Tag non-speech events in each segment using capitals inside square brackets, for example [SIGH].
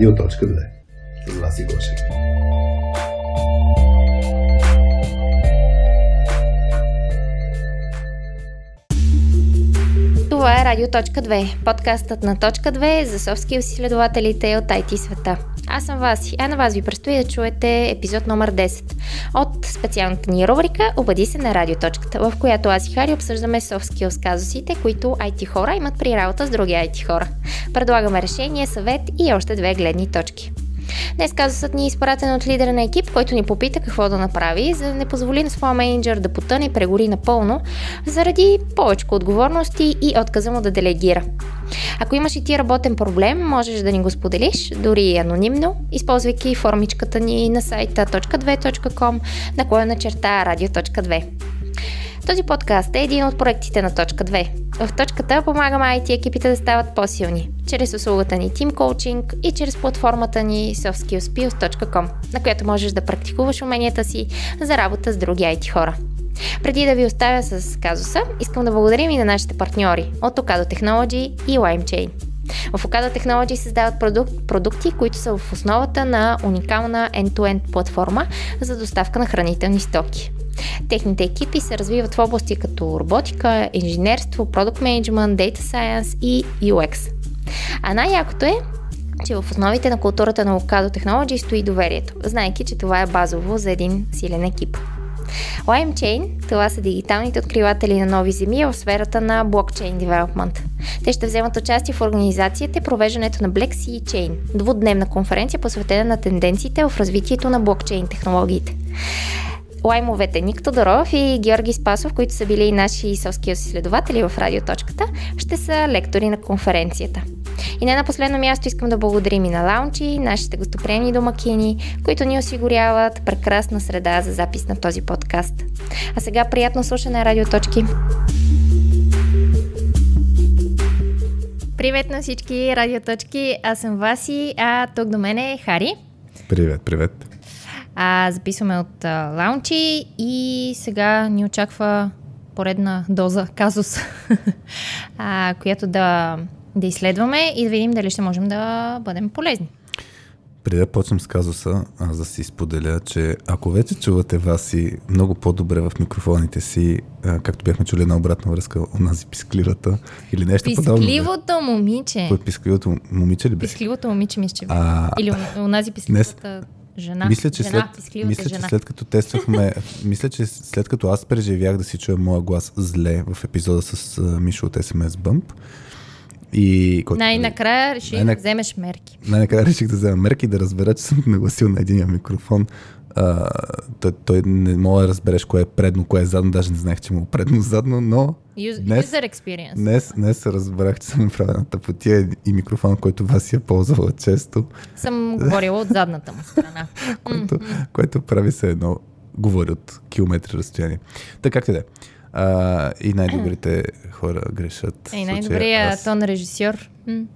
Радио.2. С вас и Гошев. Това е Радио.2, подкастът на Точка 2 за софски изследователите от IT света. Аз съм Васи, а на вас ви предстои да чуете епизод номер 10 от специалната ни рубрика Обади се на радиоточката, в която аз и Хари обсъждаме soft skills казусите, които IT хора имат при работа с други IT хора. Предлагаме решение, съвет и още две гледни точки. Днес казусът ни е изпратен от лидера на екип, който ни попита какво да направи, за да не позволи на своя менеджер да потъне и прегори напълно, заради повече отговорности и отказа му да делегира. Ако имаш и ти работен проблем, можеш да ни го споделиш, дори и анонимно, използвайки формичката ни на сайта .2.com, на коя на черта радио.2. Този подкаст е един от проектите на Точка 2. В точката помагаме IT екипите да стават по-силни, чрез услугата ни Team Coaching и чрез платформата ни softskillspills.com, на която можеш да практикуваш уменията си за работа с други IT хора. Преди да ви оставя с казуса, искам да благодарим и на нашите партньори от Ocado Technology и LimeChain. В Ocado Technology създават продукт, продукти, които са в основата на уникална end-to-end платформа за доставка на хранителни стоки. Техните екипи се развиват в области като роботика, инженерство, продукт менеджмент, data science и UX. А най-якото е, че в основите на културата на Ocado Technology стои доверието, знайки, че това е базово за един силен екип. LimeChain, това са дигиталните откриватели на нови земи в сферата на блокчейн девелопмент. Те ще вземат участие в организацията и провеждането на Black Sea Chain, двудневна конференция посветена на тенденциите в развитието на блокчейн технологиите лаймовете Ник Тодоров и Георги Спасов, които са били и наши соски изследователи в радиоточката, ще са лектори на конференцията. И не на последно място искам да благодарим и на Лаунчи, нашите гостоприемни домакини, които ни осигуряват прекрасна среда за запис на този подкаст. А сега приятно слушане на Радиоточки! Привет на всички радиоточки, аз съм Васи, а тук до мен е Хари. Привет, привет. А, записваме от а, лаунчи и сега ни очаква поредна доза казус, [LAUGHS] а, която да, да изследваме и да видим дали ще можем да бъдем полезни. Преди да почнем с казуса, аз да си споделя, че ако вече чувате вас и много по-добре в микрофоните си, както бяхме чули на обратна връзка, онази пискливата или нещо подобно. Пискливото момиче. Кой пискливото момиче ли беше? Пискливото момиче мисля, че а, Или онази пискливата... Днес жена. Мисля, че, жена, след, мисля, жена. че след като тествахме, [LAUGHS] мисля, че след като аз преживях да си чуя моя глас зле в епизода с uh, Мишо от SMS Bump, и, най-накрая реших най- да вземеш мерки. Най-накрая реших да взема мерки да разбера, че съм нагласил на един микрофон а, той, той не мога да разбереш кое е предно, кое е задно, даже не знаех, че му е предно-задно, но Use, днес, user experience. Днес, днес разбрах, че съм правил на тъпотия и микрофон, който вас е ползвала често. Съм говорила от задната му страна. [LAUGHS] което, което прави се едно, говори от километри разстояние. Така как да а, и най-добрите хора грешат. И най-добрият аз... тон режисьор.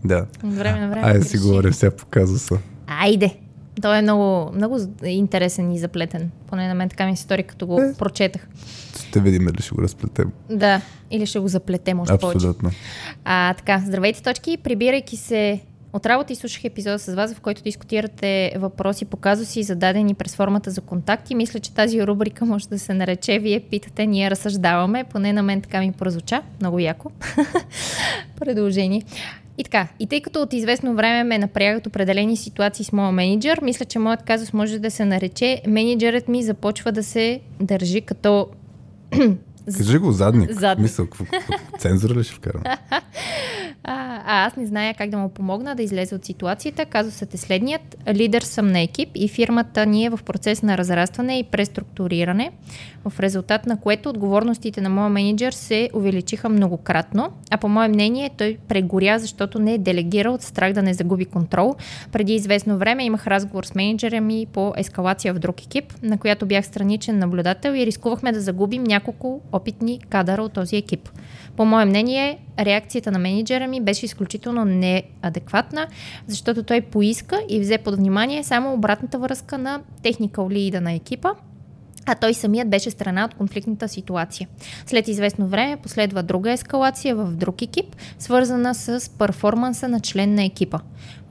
Да. От време на време. Айде си говоря все по казуса. Айде. Той е много, много интересен и заплетен. Поне на мен така ми се стори, като го е. прочетах. Ще видим дали ще го разплетем. Да, или ще го заплетем още Абсолютно. повече. А, така, здравейте точки. Прибирайки се от работа и слушах епизода с вас, в който дискутирате въпроси по казуси, зададени през формата за контакти. Мисля, че тази рубрика може да се нарече Вие питате, ние разсъждаваме. Поне на мен така ми прозвуча. Много яко. [LAUGHS] Предложение. И така, и тъй като от известно време ме напрягат определени ситуации с моя менеджер, мисля, че моят казус може да се нарече менеджерът ми започва да се държи като Кажи го задник. задник. Мисъл, какво, цензура ли ще вкарам? [LAUGHS] А, а аз не зная как да му помогна да излезе от ситуацията. Казусът е следният. Лидер съм на екип и фирмата ни е в процес на разрастване и преструктуриране, в резултат на което отговорностите на моя менеджер се увеличиха многократно, а по мое мнение той прегоря, защото не е делегирал от страх да не загуби контрол. Преди известно време имах разговор с менеджера ми по ескалация в друг екип, на която бях страничен наблюдател и рискувахме да загубим няколко опитни кадъра от този екип. По мое мнение, реакцията на менеджера ми беше изключително неадекватна, защото той поиска и взе под внимание само обратната връзка на техника лида на екипа, а той самият беше страна от конфликтната ситуация. След известно време последва друга ескалация в друг екип, свързана с перформанса на член на екипа.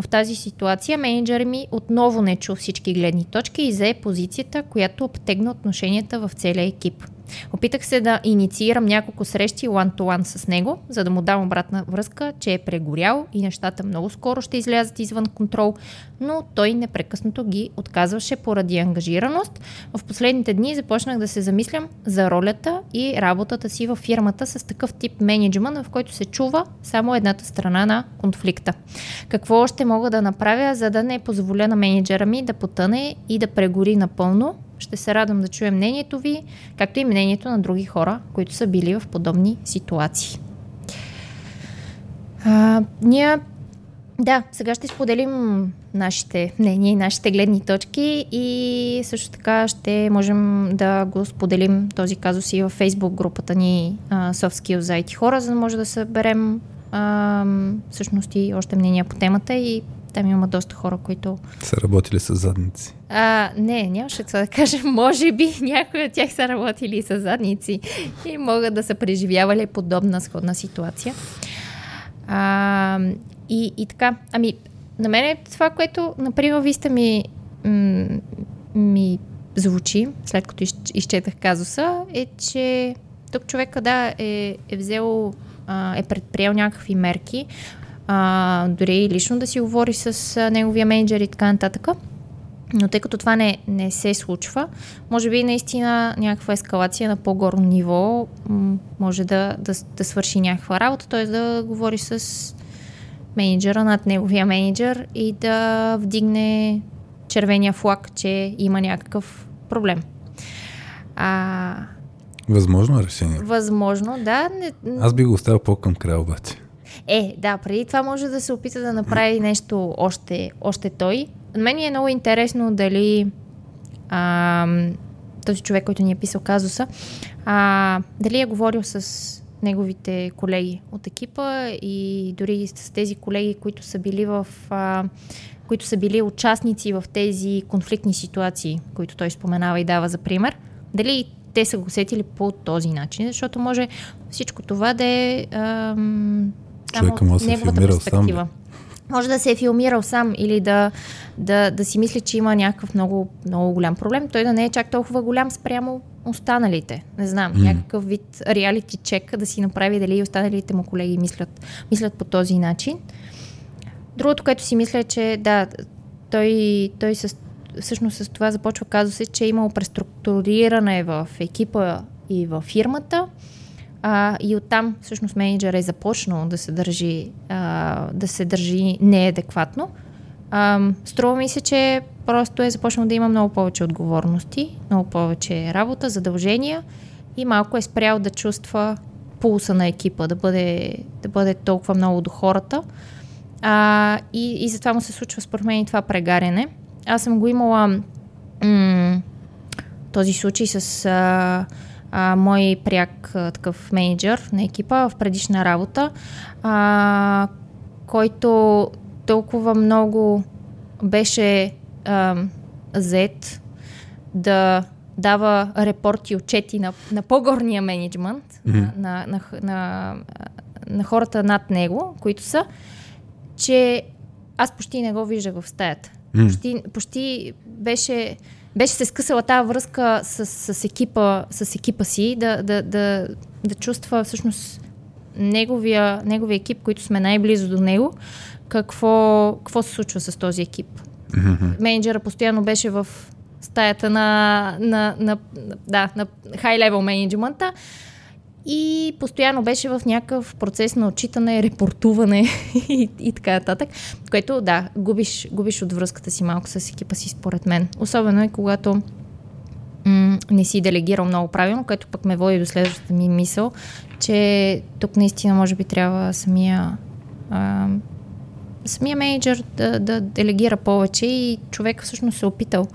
В тази ситуация менеджер ми отново не чу всички гледни точки и зае позицията, която обтегна отношенията в целия екип. Опитах се да инициирам няколко срещи one-to-one с него, за да му дам обратна връзка, че е прегорял и нещата много скоро ще излязат извън контрол, но той непрекъснато ги отказваше поради ангажираност. В последните дни започнах да се замислям за ролята и работата си във фирмата с такъв тип менеджмент, в който се чува само едната страна на конфликта. Какво още мога да направя, за да не позволя на менеджера ми да потъне и да прегори напълно, ще се радвам да чуя мнението ви, както и мнението на други хора, които са били в подобни ситуации. А, ние, да, сега ще споделим нашите мнения и нашите гледни точки и също така ще можем да го споделим този казус и във фейсбук групата ни uh, Soft Skills за IT хора, за да може да съберем uh, всъщност и още мнения по темата и там има доста хора, които... Са работили с задници. А, не, нямаше това да кажа. [LAUGHS] Може би някои от тях са работили с задници и могат да са преживявали подобна сходна ситуация. А, и, и така, ами, на мен е това, което, например, виста ми, м- ми звучи, след като из, изчетах казуса, е, че тук човека, да, е, е взел, а, е предприел някакви мерки, а, дори лично да си говори с а, неговия менеджер и така нататък. Но тъй като това не, не се случва, може би наистина някаква ескалация на по-горно ниво може да, да, да свърши някаква работа, т.е. да говори с менеджера над неговия менеджер и да вдигне червения флаг, че има някакъв проблем. А, Възможно е решение. възможно, да. Не, Аз би го оставил по-към края обаче. Е, да, преди това може да се опита да направи нещо още, още той. На мен е много интересно дали а, този човек, който ни е писал казуса, а, дали е говорил с неговите колеги от екипа и дори с тези колеги, които са били в а, които са били участници в тези конфликтни ситуации, които той споменава и дава за пример. Дали те са го сетили по този начин, защото може всичко това да е ам, Човека може да се е филмирал сам. Може да се е филмирал сам или да, да, да си мисли, че има някакъв много, много голям проблем. Той да не е чак толкова голям спрямо останалите. Не знам, mm. някакъв вид реалити чек да си направи дали и останалите му колеги мислят, мислят по този начин. Другото, което си мисля е, че да, той, той с, всъщност с това започва казва се, че е имал преструктуриране в екипа и във фирмата а, и оттам всъщност менеджер е започнал да се държи, а, да се държи неадекватно. А, струва ми се, че просто е започнал да има много повече отговорности, много повече работа, задължения и малко е спрял да чувства пулса на екипа, да бъде, да бъде толкова много до хората. А, и, и затова му се случва според мен и това прегаряне. Аз съм го имала м- този случай с а, а, мой пряк а, такъв менеджер на екипа в предишна работа, а, който толкова много беше а, зет да дава репорти, отчети на, на по-горния менеджмент, mm-hmm. на, на, на, на, на хората над него, които са, че аз почти не го виждах в стаята. Mm. Почти, почти беше, беше се скъсала тази връзка с, с, екипа, с екипа си, да, да, да, да чувства всъщност неговия, неговия екип, които сме най-близо до него, какво, какво се случва с този екип. Mm-hmm. Менеджера постоянно беше в стаята на, на, на, да, на high-level менеджмента и постоянно беше в някакъв процес на отчитане, репортуване [LAUGHS] и, и така нататък, което да, губиш, губиш от връзката си малко с екипа си според мен. Особено и когато м- не си делегирал много правилно, което пък ме води до следващата ми мисъл, че тук наистина може би трябва самия а, самия менеджер да, да делегира повече и човек всъщност се е опитал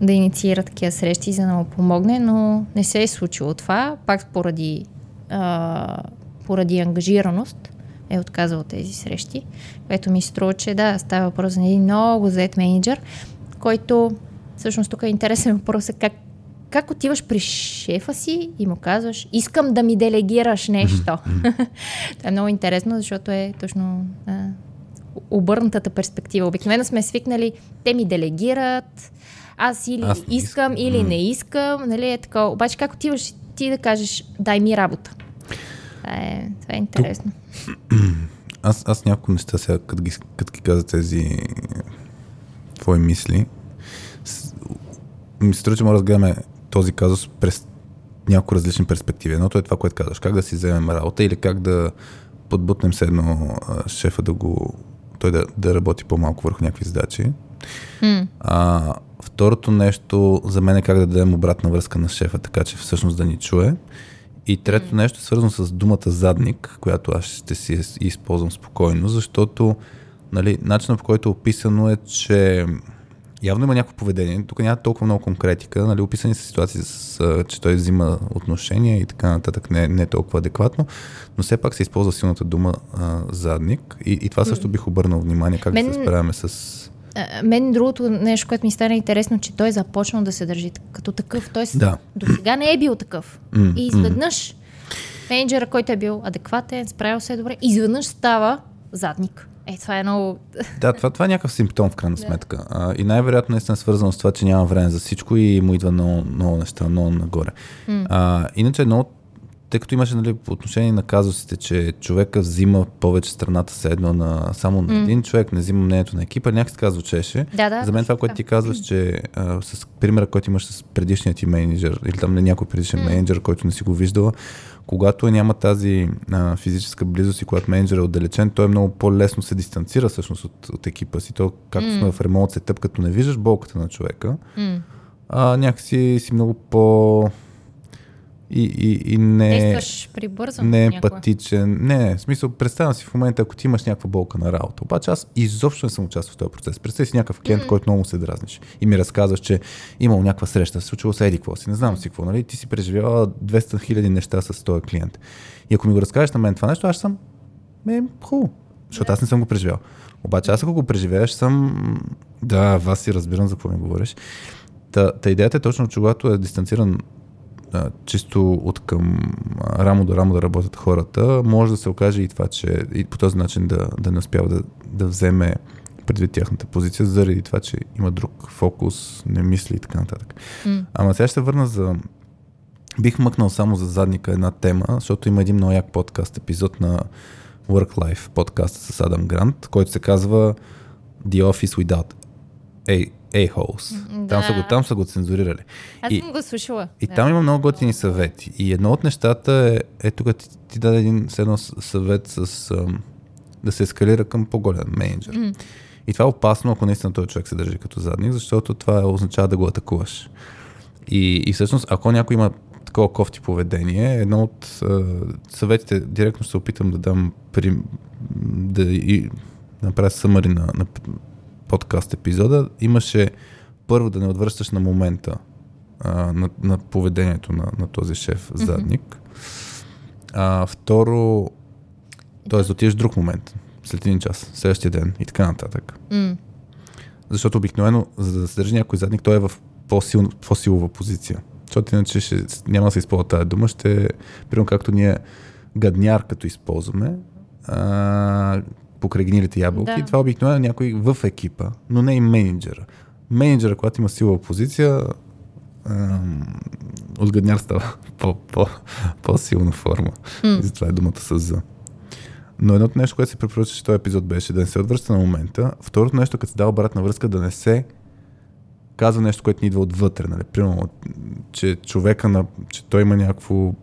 да инициира такива срещи, за да му помогне, но не се е случило това, пак поради а, поради ангажираност е отказал тези срещи, което ми струва, че да, става въпрос за един много зает менеджер, който всъщност тук е интересен въпрос е как, как отиваш при шефа си и му казваш, искам да ми делегираш нещо. [LAUGHS] Това е много интересно, защото е точно а, обърнатата перспектива. Обикновено сме свикнали, те ми делегират, аз или аз искам, искам, или не искам, нали е така. Обаче как отиваш ти да кажеш, дай ми работа? Това е, това е интересно. [CLEARS THROAT] Аз, аз няколко неща сега, като ги, като ги каза тези твои мисли, ми се струва, че може да разгледаме този казус през няколко различни перспективи. Едното е това, което казваш, как да си вземем работа или как да подбутнем се едно шефа да го, той да, да работи по-малко върху някакви задачи. Mm. А, второто нещо за мен е как да дадем обратна връзка на шефа, така че всъщност да ни чуе. И трето нещо е свързано с думата задник, която аз ще си използвам спокойно, защото нали, начинът по който е описано е, че явно има някакво поведение. Тук няма толкова много конкретика. Нали, описани са ситуации, с, че той взима отношения и така нататък. Не, не е толкова адекватно, но все пак се използва силната дума а, задник. И, и това също бих обърнал внимание как Мен... да се справяме с мен другото нещо, което ми стана интересно, че той започна да се държи като такъв. Тоест, да. до сега не е бил такъв. Mm, и изведнъж менеджера, който е бил адекватен, справил се добре, изведнъж става задник. Е, това е много... Да, това, това е някакъв симптом в крайна да. сметка. А, и най-вероятно е свързано с това, че няма време за всичко и му идва много, много неща, много нагоре. Mm. А, иначе едно от тъй като имаше нали, по отношение на казусите, че човека взима повече страната се едно на само на един mm. човек, не взима мнението на екипа, някак така звучеше. Да, да, За мен това, което ти казваш, че а, с примера, който имаш с предишният ти менеджер, или там не някой предишен mm. менеджер, който не си го виждала, когато няма тази а, физическа близост и когато менеджер е отдалечен, той много по-лесно се дистанцира всъщност от, от екипа си. То, както mm. сме в ремонт сетъп, като не виждаш болката на човека, mm. а, някакси си много по и, и, и не, Действаш не е емпатичен. Не, в смисъл, представям си в момента, ако ти имаш някаква болка на работа. Обаче аз изобщо не съм участвал в този процес. Представи си някакъв клиент, mm-hmm. който много се дразниш и ми разказваш, че имал някаква среща, случило се еди какво си, не знам си какво, нали? Ти си преживява 200 хиляди неща с този клиент. И ако ми го разкажеш на мен това нещо, аз съм, ме, хубаво, защото аз не съм го преживял. Обаче аз ако го преживееш, съм, да, вас си разбирам за какво ми говориш. Та, та идеята е точно, че когато е дистанциран а, чисто от към рамо до рамо да работят хората, може да се окаже и това, че и по този начин да, да не успява да, да вземе предвид тяхната позиция, заради това, че има друг фокус, не мисли и така нататък. Mm. Ама сега ще върна за... Бих мъкнал само за задника една тема, защото има един много як подкаст, епизод на Work Life, подкаст с Адам Грант, който се казва The Office Without A, a-holes. Да. Там, са го, там са го цензурирали. Аз и, съм го слушала. И да. там има много готини съвети. И едно от нещата е, е тук ти, ти даде един едно съвет с ам, да се ескалира към по-голям менеджер. Mm. И това е опасно, ако наистина този човек се държи като задник, защото това означава да го атакуваш. И, и всъщност, ако някой има такова кофти поведение, едно от а, съветите, директно ще се опитам да дам при, да и направя съмари на, на подкаст епизода, имаше първо да не отвръщаш на момента а, на, на поведението на, на този шеф задник. Mm-hmm. А, второ, т.е. да отидеш друг момент, след един час, следващия ден и така нататък. Mm. Защото обикновено, за да се държи някой задник, той е в по-сил, по-силова позиция. Защото иначе ще, няма да се използва тази дума, ще, примерно както ние гадняр, като използваме, а, покрай гнилите ябълки. Да. Това обикновено е някой в екипа, но не и менеджера. Менеджера, когато има силова позиция, от гадняр става [LAUGHS] по, по, по-силна форма. Mm. И затова е думата с за. Но едното нещо, което се препоръчва, че този епизод беше да не се отвръща на момента. Второто нещо, като се дава обратна връзка, да не се казва нещо, което ни идва отвътре. Нали? Примерно, че човека, на, че той има някакво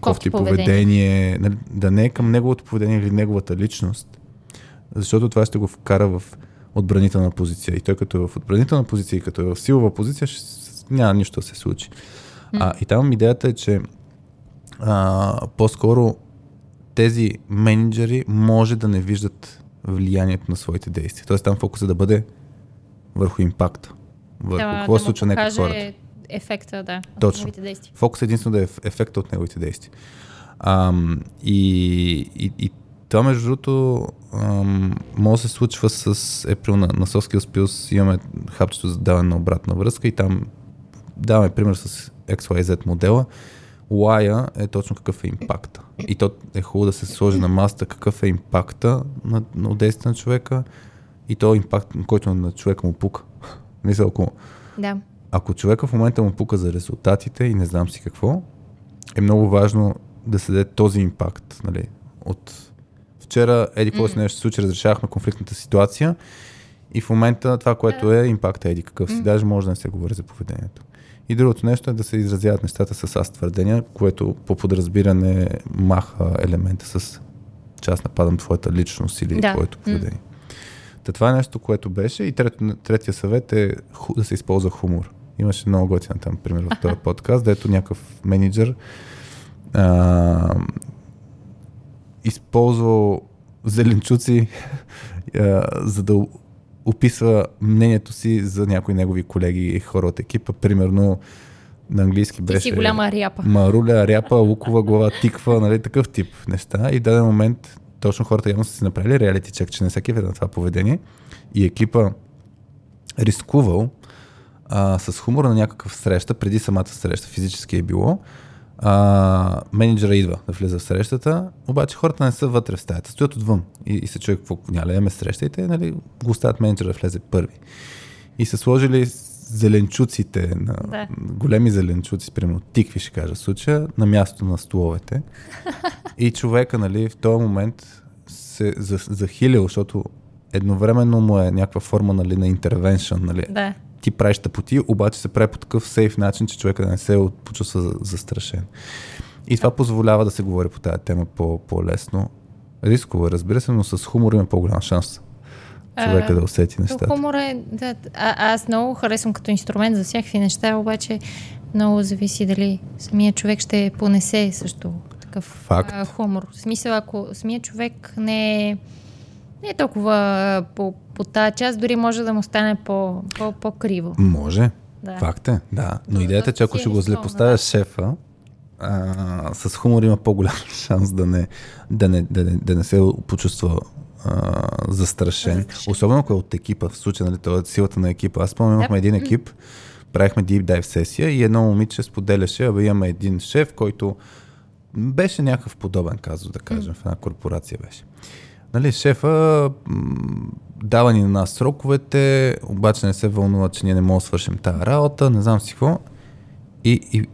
кофти поведение, поведение нали? да не е към неговото поведение или неговата личност, защото това ще го вкара в отбранителна позиция. И той като е в отбранителна позиция и като е в силова позиция, ще, няма нищо да се случи. Mm. А, и там идеята е, че а, по-скоро тези менеджери може да не виждат влиянието на своите действия. Тоест там фокуса да бъде върху импакта. Върху да, какво да случва нека хората. ефекта, да, Точно. Фокус единствено да е ефекта от неговите действия. Ам, и, и, и това, между другото, може да се случва с April на, на Soft Skills Plus. Имаме хапчето за даване на обратна връзка и там даваме пример с XYZ модела, Y е точно какъв е импакта. И то е хубаво да се сложи на маста какъв е импакта на, на действие на човека и то е импакт, който на човека му пука. [LAUGHS] Мисля, ако, Да. ако човека в момента му пука за резултатите и не знам си какво, е много важно да се даде този импакт. Нали? От вчера, еди, какво си нещо се случи, разрешавахме конфликтната ситуация и в момента това, което е импакт, еди какъв си, даже може да не се говори за поведението. И другото нещо е да се изразяват нещата с аз твърдения, което по подразбиране маха елемента с че аз нападам твоята личност или Да. твоето поведение. Та това е нещо, което беше. И трето, третия съвет е ху, да се използва хумор. Имаше много готина там, пример в този подкаст, дето някакъв менеджер а, използвал зеленчуци, [LAUGHS] за да описва мнението си за някои негови колеги и хора от екипа. Примерно на английски Ти беше... си голяма ряпа. Маруля, ряпа, лукова глава, тиква, нали, такъв тип неща. И в даден момент точно хората явно са си направили реалити чек, че не са кефят на това поведение. И екипа рискувал а, с хумора на някакъв среща, преди самата среща, физически е било, а, менеджера идва да влиза в срещата, обаче хората не са вътре в стаята, стоят отвън и, и се чуят какво да имаме среща и те нали, го оставят менеджера да влезе първи. И са сложили зеленчуците, на, Да. големи зеленчуци, примерно тикви ще кажа в случая, на място на столовете. [LAUGHS] И човека, нали, в този момент се за- захилил, защото едновременно му е някаква форма нали, на интервеншън, нали. Да. Ти правиш тъпоти, обаче се прави по такъв сейф начин, че човека да не се почувства за- застрашен. И това позволява да се говори по тази тема по- по-лесно. Рисково, е, разбира се, но с хумор има по-голям шанс човека А, да усети нещата. хумор е, да, а, аз много харесвам като инструмент за всякакви неща, обаче много зависи дали самия човек ще понесе също такъв Факт. а, хумор. В смисъл, ако самия човек не е, не е толкова по, по тази част, дори може да му стане по, по, по-криво. Може. Да. Факт е, да. Но Да, идеята е, че ако ще е го изпълнена, злепоставя да. шефа, а, с хумор има по-голям [LAUGHS] шанс да не, да не, да не, да не се почувства а, застрашен. Застрашен. Особено ако е от екипа. В случая, нали, това е силата на екипа. Аз спомням, имахме един екип, правихме deep dive сесия и едно момиче споделяше, абе имаме един шеф, който беше някакъв подобен казус, да кажем, в една корпорация беше. Нали, шефа м, дава ни на нас сроковете, обаче не се вълнува, че ние не можем да свършим тази работа, не знам си какво. И, и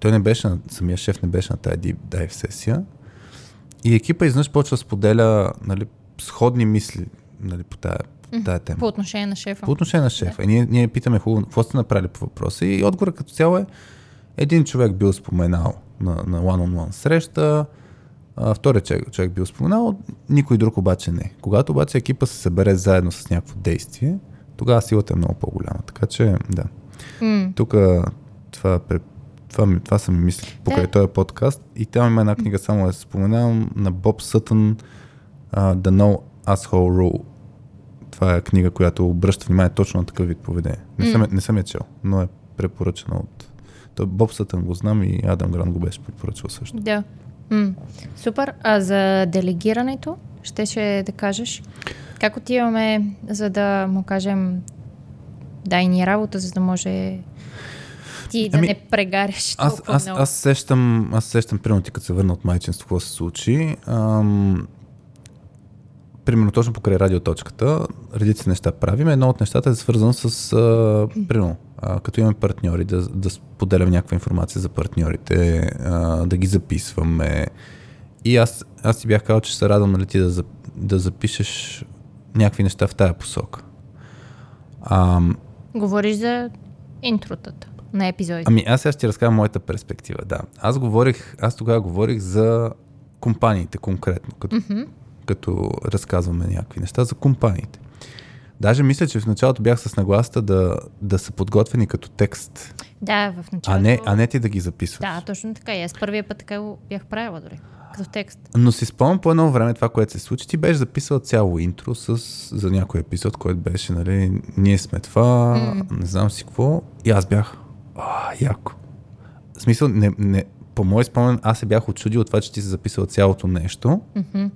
той не беше, на, самия шеф не беше на тази deep dive сесия. И екипа изнъж почва да споделя нали, сходни мисли нали, по тази, тази тема. По отношение на шефа. По отношение на шефа. И ние, ние питаме хубаво, какво сте направили по въпроса? И отговорът като цяло е, един човек бил споменал на, на one-on-one среща, а, вторият човек, човек бил споменал, никой друг обаче не. Когато обаче екипа се събере заедно с някакво действие, тогава силата е много по-голяма. Така че, да. М. Тук това, това, ми, това са ми мисли покрай Да. този подкаст. И там има една книга, само да се споменавам, на Боб Сътън, uh, The No Asshole Rule. Това е книга, която обръща внимание точно на такъв вид поведение. Не, съм, я- не съм я чел, но е препоръчена от... Боб Сътън го знам и Адам Грант го беше препоръчал също. Да. М. Супер. А за делегирането, щеше да кажеш, как отиваме, за да му кажем дай ни работа, за да може ти да Ами, не прегаряш Аз, аз, много. аз сещам, аз сещам, примерно ти като се върна от майчинство, какво се случи. Ам, примерно точно покрай радиоточката, редици неща правим. Едно от нещата е свързано с, а, примерно, а, като имаме партньори, да, да споделяме някаква информация за партньорите, а, да ги записваме. И аз, аз си бях казал, че се радвам нали, ти да, да запишеш някакви неща в тая посока. Ам, Говориш за интротата на епизодите. Ами аз сега ще ти разкажа моята перспектива, да. Аз говорих, аз тогава говорих за компаниите конкретно, като, Мгм. като разказваме някакви неща за компаниите. Даже мисля, че в началото бях с нагласата да, да са подготвени като текст, Да, в началото. а не, а не ти да ги записваш. Да, точно така. И аз първия път така го бях правила дори. Като текст. Но си спомням по едно време това, което се случи. Ти беше записал цяло интро с, за някой епизод, който беше, нали, ние сме това, не знам си какво. И аз бях, а, яко. В смисъл, не, не, по мой спомен, аз се бях очудил от това, че ти си записал цялото нещо. Мгм.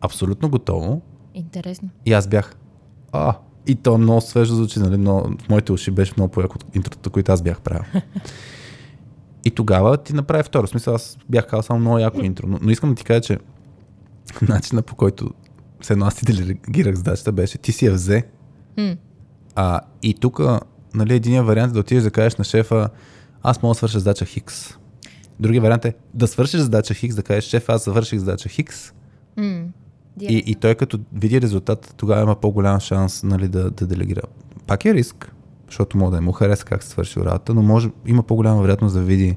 Абсолютно готово. Интересно. И аз бях, а, И то много свежо звучи, нали? Но в моите уши беше много по от интрото, които аз бях правил. И тогава ти направи второ. В смисъл, аз бях казал само много яко интро. Но, но искам да ти кажа, че начина по който се едно аз ти делегирах задачата беше, ти си я взе. А, и тук, нали, един вариант е да отидеш да кажеш на шефа, аз мога да свърша задача Хикс. Другия вариант е да свършиш задача Хикс, да кажеш, шеф, аз завърших задача Хикс. И, и той като види резултат, тогава има по-голям шанс нали, да, да делегира. Пак е риск, защото може да не му хареса как се свърши работа, но може, има по-голяма вероятност да види.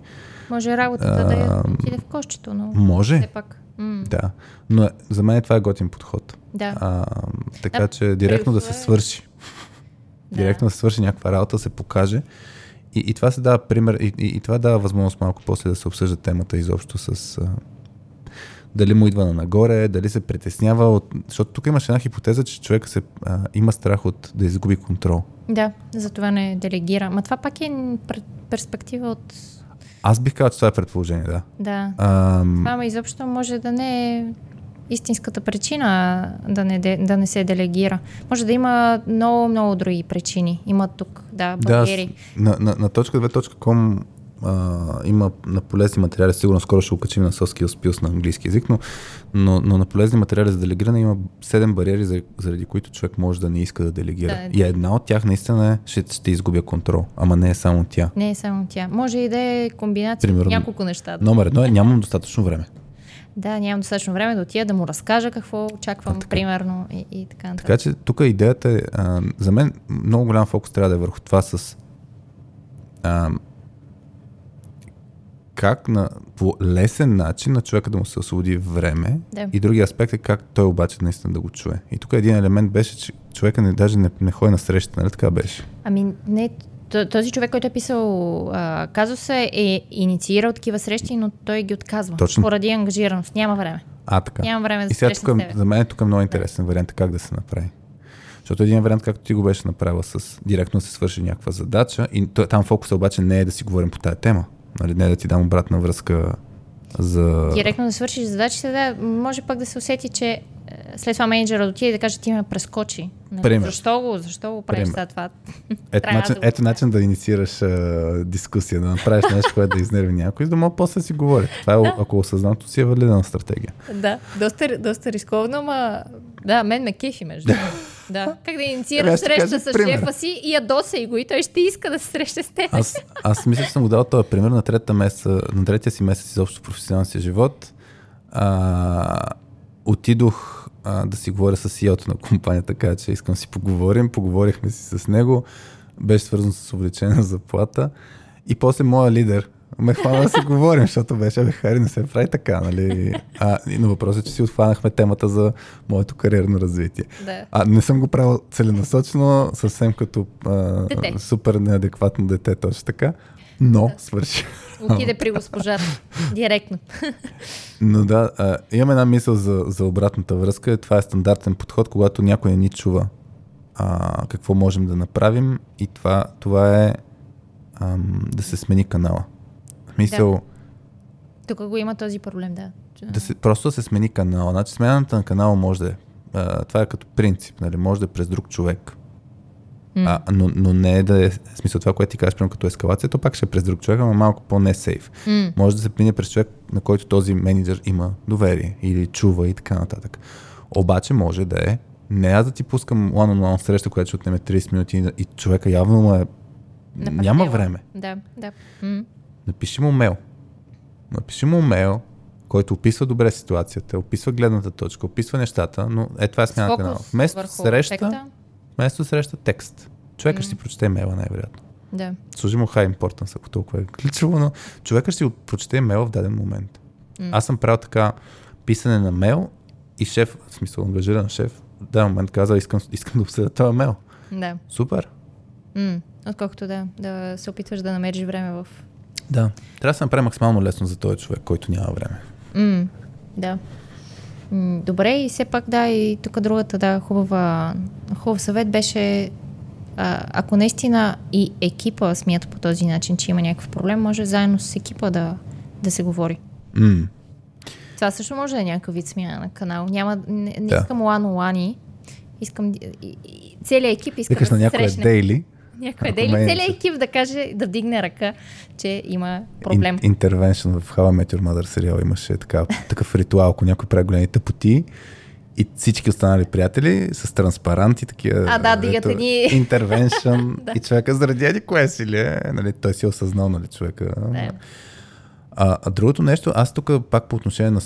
Може работата да я А, отиде в кошчето, но Може, все пак. М. да. Но за мен това е готин подход. Да. А, така Да, че директно да се свърши. [LAUGHS] Да. Директно да се свърши някаква работа, да се покаже. И, и това се дава пример, и, и, и това дава възможност малко после да се обсъжда темата изобщо с а, дали му идва на нагоре, дали се притеснява от... Защото тук имаше една хипотеза, че човек се, а, има страх от да изгуби контрол. Да, затова не делегира. Ма това пак е перспектива от... Аз бих казал, че това е предположение, да. Да. Ам, ама изобщо може да не е истинската причина да не, де, да не се делегира. Може да има много, много други причини. Има тук, да, да, бариери. с- на, на, на точка 2.com а, има на полезни материали, сигурно скоро ще го качим на Skills Pills на английски язик, но, но, но на полезни материали за делегиране има 7 бариери, за- заради които човек може да не иска да делегира. Да. И една от тях наистина е, ще, ще изгубя контрол, ама не е само тя. Не е само тя. Може и да е комбинация Примерно. от няколко неща. Номер едно е, нямам достатъчно време. Да, нямам достатъчно време да отида да му разкажа какво очаквам, примерно, и, и така нататък. Така че тук идеята е, а, за мен много голям фокус трябва да е върху това с а, как на, по лесен начин на човека да му се освободи време Да. и другия аспект е как той обаче наистина да го чуе. И тук един елемент беше, че човека не, даже не, не ходи на среща, нали така беше? Ами не, този човек, който е писал а, казуса е инициирал такива срещи, но той ги отказва. Точно. Поради ангажираност. Няма време. А, така. Нямам време да и сега се тук, за мен тук е много интересен вариант как да се направи. Защото един вариант, както ти го беше направила с директно да се свърши някаква задача, и там фокуса обаче не е да си говорим по тая тема. Нали, не е да ти дам обратна връзка за... Директно да свършиш задачите, да, може пък да се усети, че е, след това менеджера да отиде и да каже, ти ме прескочи. Нали? Пример. Защо го, защо го правиш сега това? Ето Трябва начин, да ето начин да инициираш а, дискусия, да направиш [LAUGHS] нещо, което да изнерви някой, за да мога после да си говори. Това е, ако осъзнато си е валидна стратегия. Да, доста, доста рисковано, ама да, мен ме кефи между. [LAUGHS] Да. [LAUGHS] Как да Ами инициираш аз ще среща кажа с пример. шефа си и ядосай го и той ще иска да се среща с теб. Аз, аз мисля, че съм го дал този пример на, третата месеца, на третия си месец изобщо в професионалния си живот. А, отидох а, да си говоря с CEO-то на компанията, така че искам да си поговорим. Поговорихме си с него. Беше свързано с увеличена заплата. И после моя лидер ме хвана да си говорим, защото беше, бе, Хари, не се прави така, нали? А, но въпросът е, че си отхванахме темата за моето кариерно развитие. Да. А не съм го правил целенасочено, съвсем като а, Дете. супер неадекватно дете, точно така. Но свърши. Отиде при госпожата. Директно. Но да, а, имам една мисъл за, за обратната връзка. Това е стандартен подход, когато някой не ни чува а, какво можем да направим и това, това е ам, да се смени канала. В смисъл, Тук го има този проблем, да. да се, просто да се смени канала. Значи смяната на канала може да е. А, това е като принцип, нали? може да е през друг човек. А, но, но не е да е, смисъл това, което ти кажеш, примерно като ескалация, то пак ще е през друг човек, ама малко по-не сейф. М. Може да се мине през човек, на който този менеджер има доверие или чува и така нататък. Обаче може да е не аз да ти пускам one-on-one среща, която ще отнеме 30 минути и, човека явно му е... Напреднела. Няма време. Да, да. М. Напиши му мейл. Напиши му мейл, който описва добре ситуацията, описва гледната точка, описва нещата, но е това е смяна на канала. Вместо среща, вместо среща текст. Човека ще си прочете мейла най-вероятно. Да. Служи му high importance, ако толкова е ключово, но човека ще си прочете мейла в даден момент. М. Аз съм правил така писане на мейл и шеф, в смисъл ангажиран шеф, в даден момент каза, искам, искам да обсъдя този мейл. Да. Супер. М. Отколкото да, да се опитваш да намериш време в... Да. Трябва да се направи максимално лесно за този човек, който няма време. М. Да. Добре, и все пак да, и тук другата, да, хубава, хубав съвет беше а, ако наистина и екипа смята по този начин, че има някакъв проблем, може заедно с екипа да, да се говори. М. Това също може да е някакъв вид смяна на канал. Няма, не, не Да. искам лано лани, искам и- и- целият екип иска Викаш да на някоя дейли. Някой дели ме- целият екип да каже, да вдигне ръка, че има проблем. Интервеншн в How I Met Your Mother сериал имаше така, такъв ритуал, ако някой прави големи тъпоти и всички останали приятели с транспаранти, такива. А, да, дигат едни- Интервеншън. [LAUGHS] Да. И човека заради еди кое си ли е, нали, той си е осъзнал, нали, човека. Да. А, а другото нещо, аз тук пак по отношение на...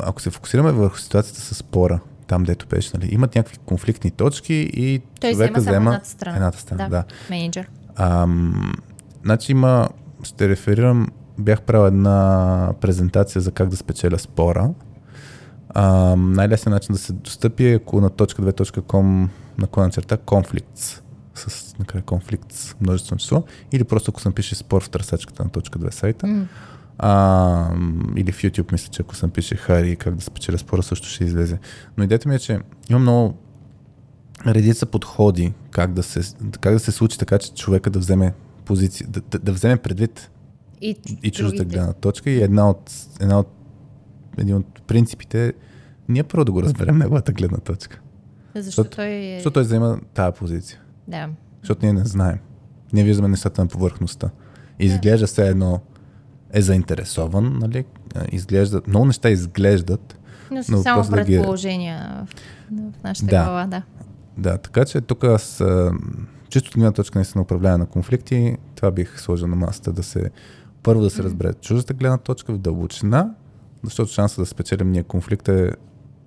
Ако се фокусираме върху ситуацията с спора, там дето беше, нали, имат някакви конфликтни точки и Той човека взема едната страна. едната страна. Да. Менеджер. Ам, значи има, ще реферирам, бях правил една презентация за как да спечеля спора. Ам, най-лесният начин да се достъпи е ако на .2.com наклона черта conflicts с накрая conflicts множествено число или просто ако съм пише спор в търсачката на точка 2 сайта. М. А, или в YouTube мисля, че ако съм пише Хари как да спечеля спора, също ще излезе. Но идеята ми е, че има много редица подходи как да се, как да се случи така, че човека да вземе позиция, да, да, да вземе предвид И, и чуждата гледна точка. И една от, една от, един от принципите е ние първо да го разберем неговата гледна точка. Защо Защото- той е... Защото той взема тази позиция. Да. Защото ние не знаем. Ние виждаме нещата на повърхността. И изглежда все едно е заинтересован, нали? А, Изглежда, много неща изглеждат. Но са Но само въпросът да ги- предположения в, в нашата Да. глава, да. Да, така че тук аз, чисто от гледна точка наистина на управление на конфликти, това бих сложил на масата да се, първо да се разбере чуждата гледна точка в дълбочина, защото шанса да спечелим ние конфликта е,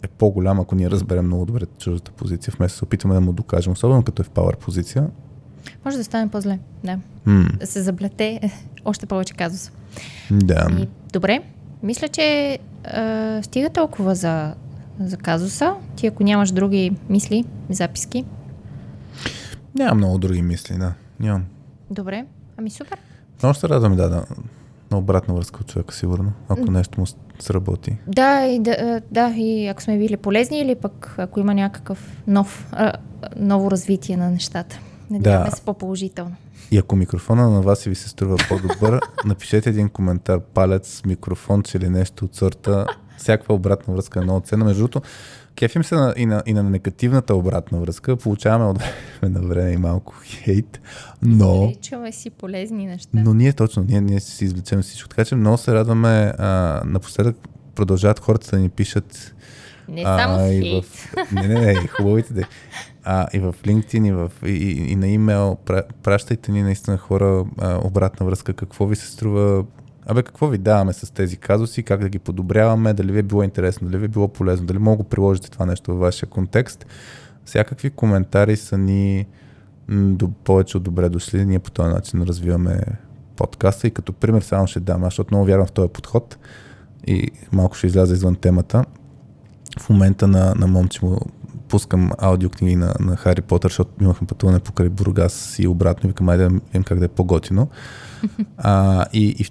е по-голям, ако ние разберем много добре чуждата позиция, вместо се опитаме да му докажем, особено като е в пауър позиция. Може да стане по-зле, да. М, Да се заплете [LAUGHS] още повече казус. да. И, добре, мисля, че а, стига толкова за, за казуса. Ти ако нямаш други мисли, записки, Нямам много други мисли, да. Нямам. добре, ами супер. Много ще радвам да, да, на обратна връзка от човека, сигурно, ако нещо му сработи. Да, и да, да, и ако сме били полезни или пък ако има някакъв нов, а, ново развитие на нещата. Надяваме Да. се по-положително. И ако микрофона на вас ви се струва по-добър, [LAUGHS] напишете един коментар, палец, микрофон, или нещо от сорта. Всякаква обратна връзка е много ценна. Между другото, кефим се на, и, на, и на негативната обратна връзка. Получаваме от време на време и малко хейт, но, Ричаме си полезни неща. но ние точно, ние, ние си извлечем всичко. Така че много се радваме. А, напоследък продължават хората да ни пишат Не само и хейт. в, не, не, не, хубавите [LAUGHS] да. А, и в LinkedIn, и, в, и, и, на имейл, пра, пращайте ни наистина хора а, обратна връзка, какво ви се струва, абе какво ви даваме с тези казуси, как да ги подобряваме, дали ви е било интересно, дали ви е било полезно, дали мога да приложите това нещо във вашия контекст. Всякакви коментари са ни до, повече от добре дошли. Ние по този начин развиваме подкаста. И като пример само ще дам, защото много вярвам в този подход и малко ще изляза извън темата. В момента на, на момче му пускам аудиокниги на, на Хари Потър, защото имахме пътуване покрай Бургас и обратно. и Викам, айде да видим как да е по-готино. [LAUGHS] А, и, и,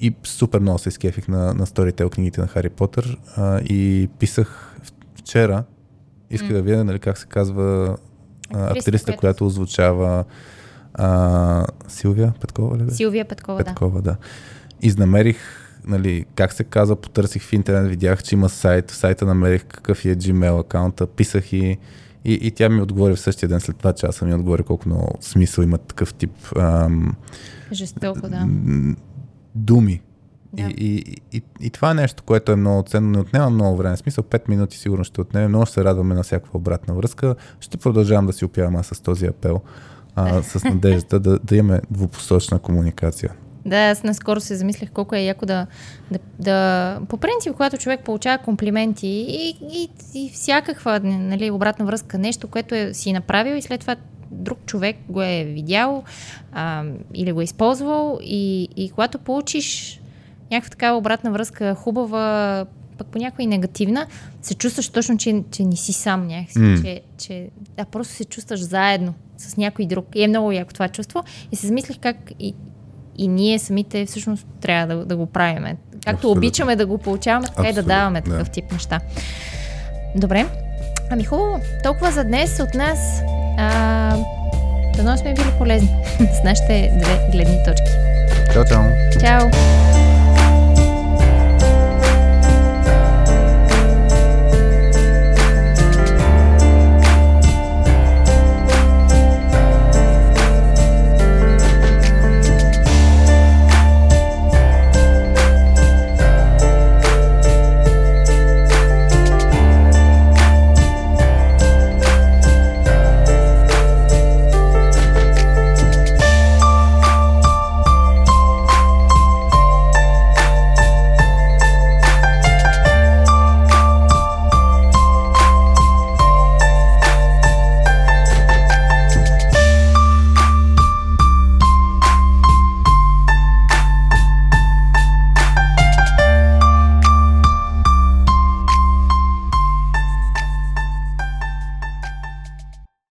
и супер много се изкефих на, на Storytel книгите на Хари Потър а, и писах вчера, исках да видя нали, как се казва а, Актрисата, актрисата, която- озвучава а, Силвия Петкова ли? Силвия Петкова, да. Петкова, да. Изнамерих, нали, как се казва, потърсих в интернет, видях, че има сайт, в сайта намерих какъв е Gmail акаунта, писах и, и, и тя ми отговори в същия ден, след два часа ми отговори колко много смисъл има такъв тип ам, Жестоко, да. думи. Да. И, и, и, и това е нещо, което е много ценно, не отнема много време. В смисъл 5 минути сигурно ще отнеме. Ще се радваме на всякаква обратна връзка. Ще продължавам да си опявам аз с този апел, а, с [LAUGHS] надеждата да, да имаме двупосочна комуникация. Да, аз наскоро се замислях колко е яко да, да, да... По принцип, когато човек получава комплименти и, и, и всякаква нали, обратна връзка, нещо, което е си направил и след това друг човек го е видял а, или го е използвал и, и когато получиш някаква такава обратна връзка, хубава, пък понякога и негативна, се чувстваш точно, че, че не си сам някакси, М. че, че да, просто се чувстваш заедно с някой друг. И е много яко това чувство. И се замислих как и, и ние самите всъщност трябва да, да го правим. Както Абсолютно. обичаме да го получаваме, така и да Абсолютно, даваме да. такъв тип неща. Добре. Ами хубаво. Толкова за днес от нас. А, дано сме били полезни [LAUGHS] с нашите две гледни точки. Чао, чао! Чао!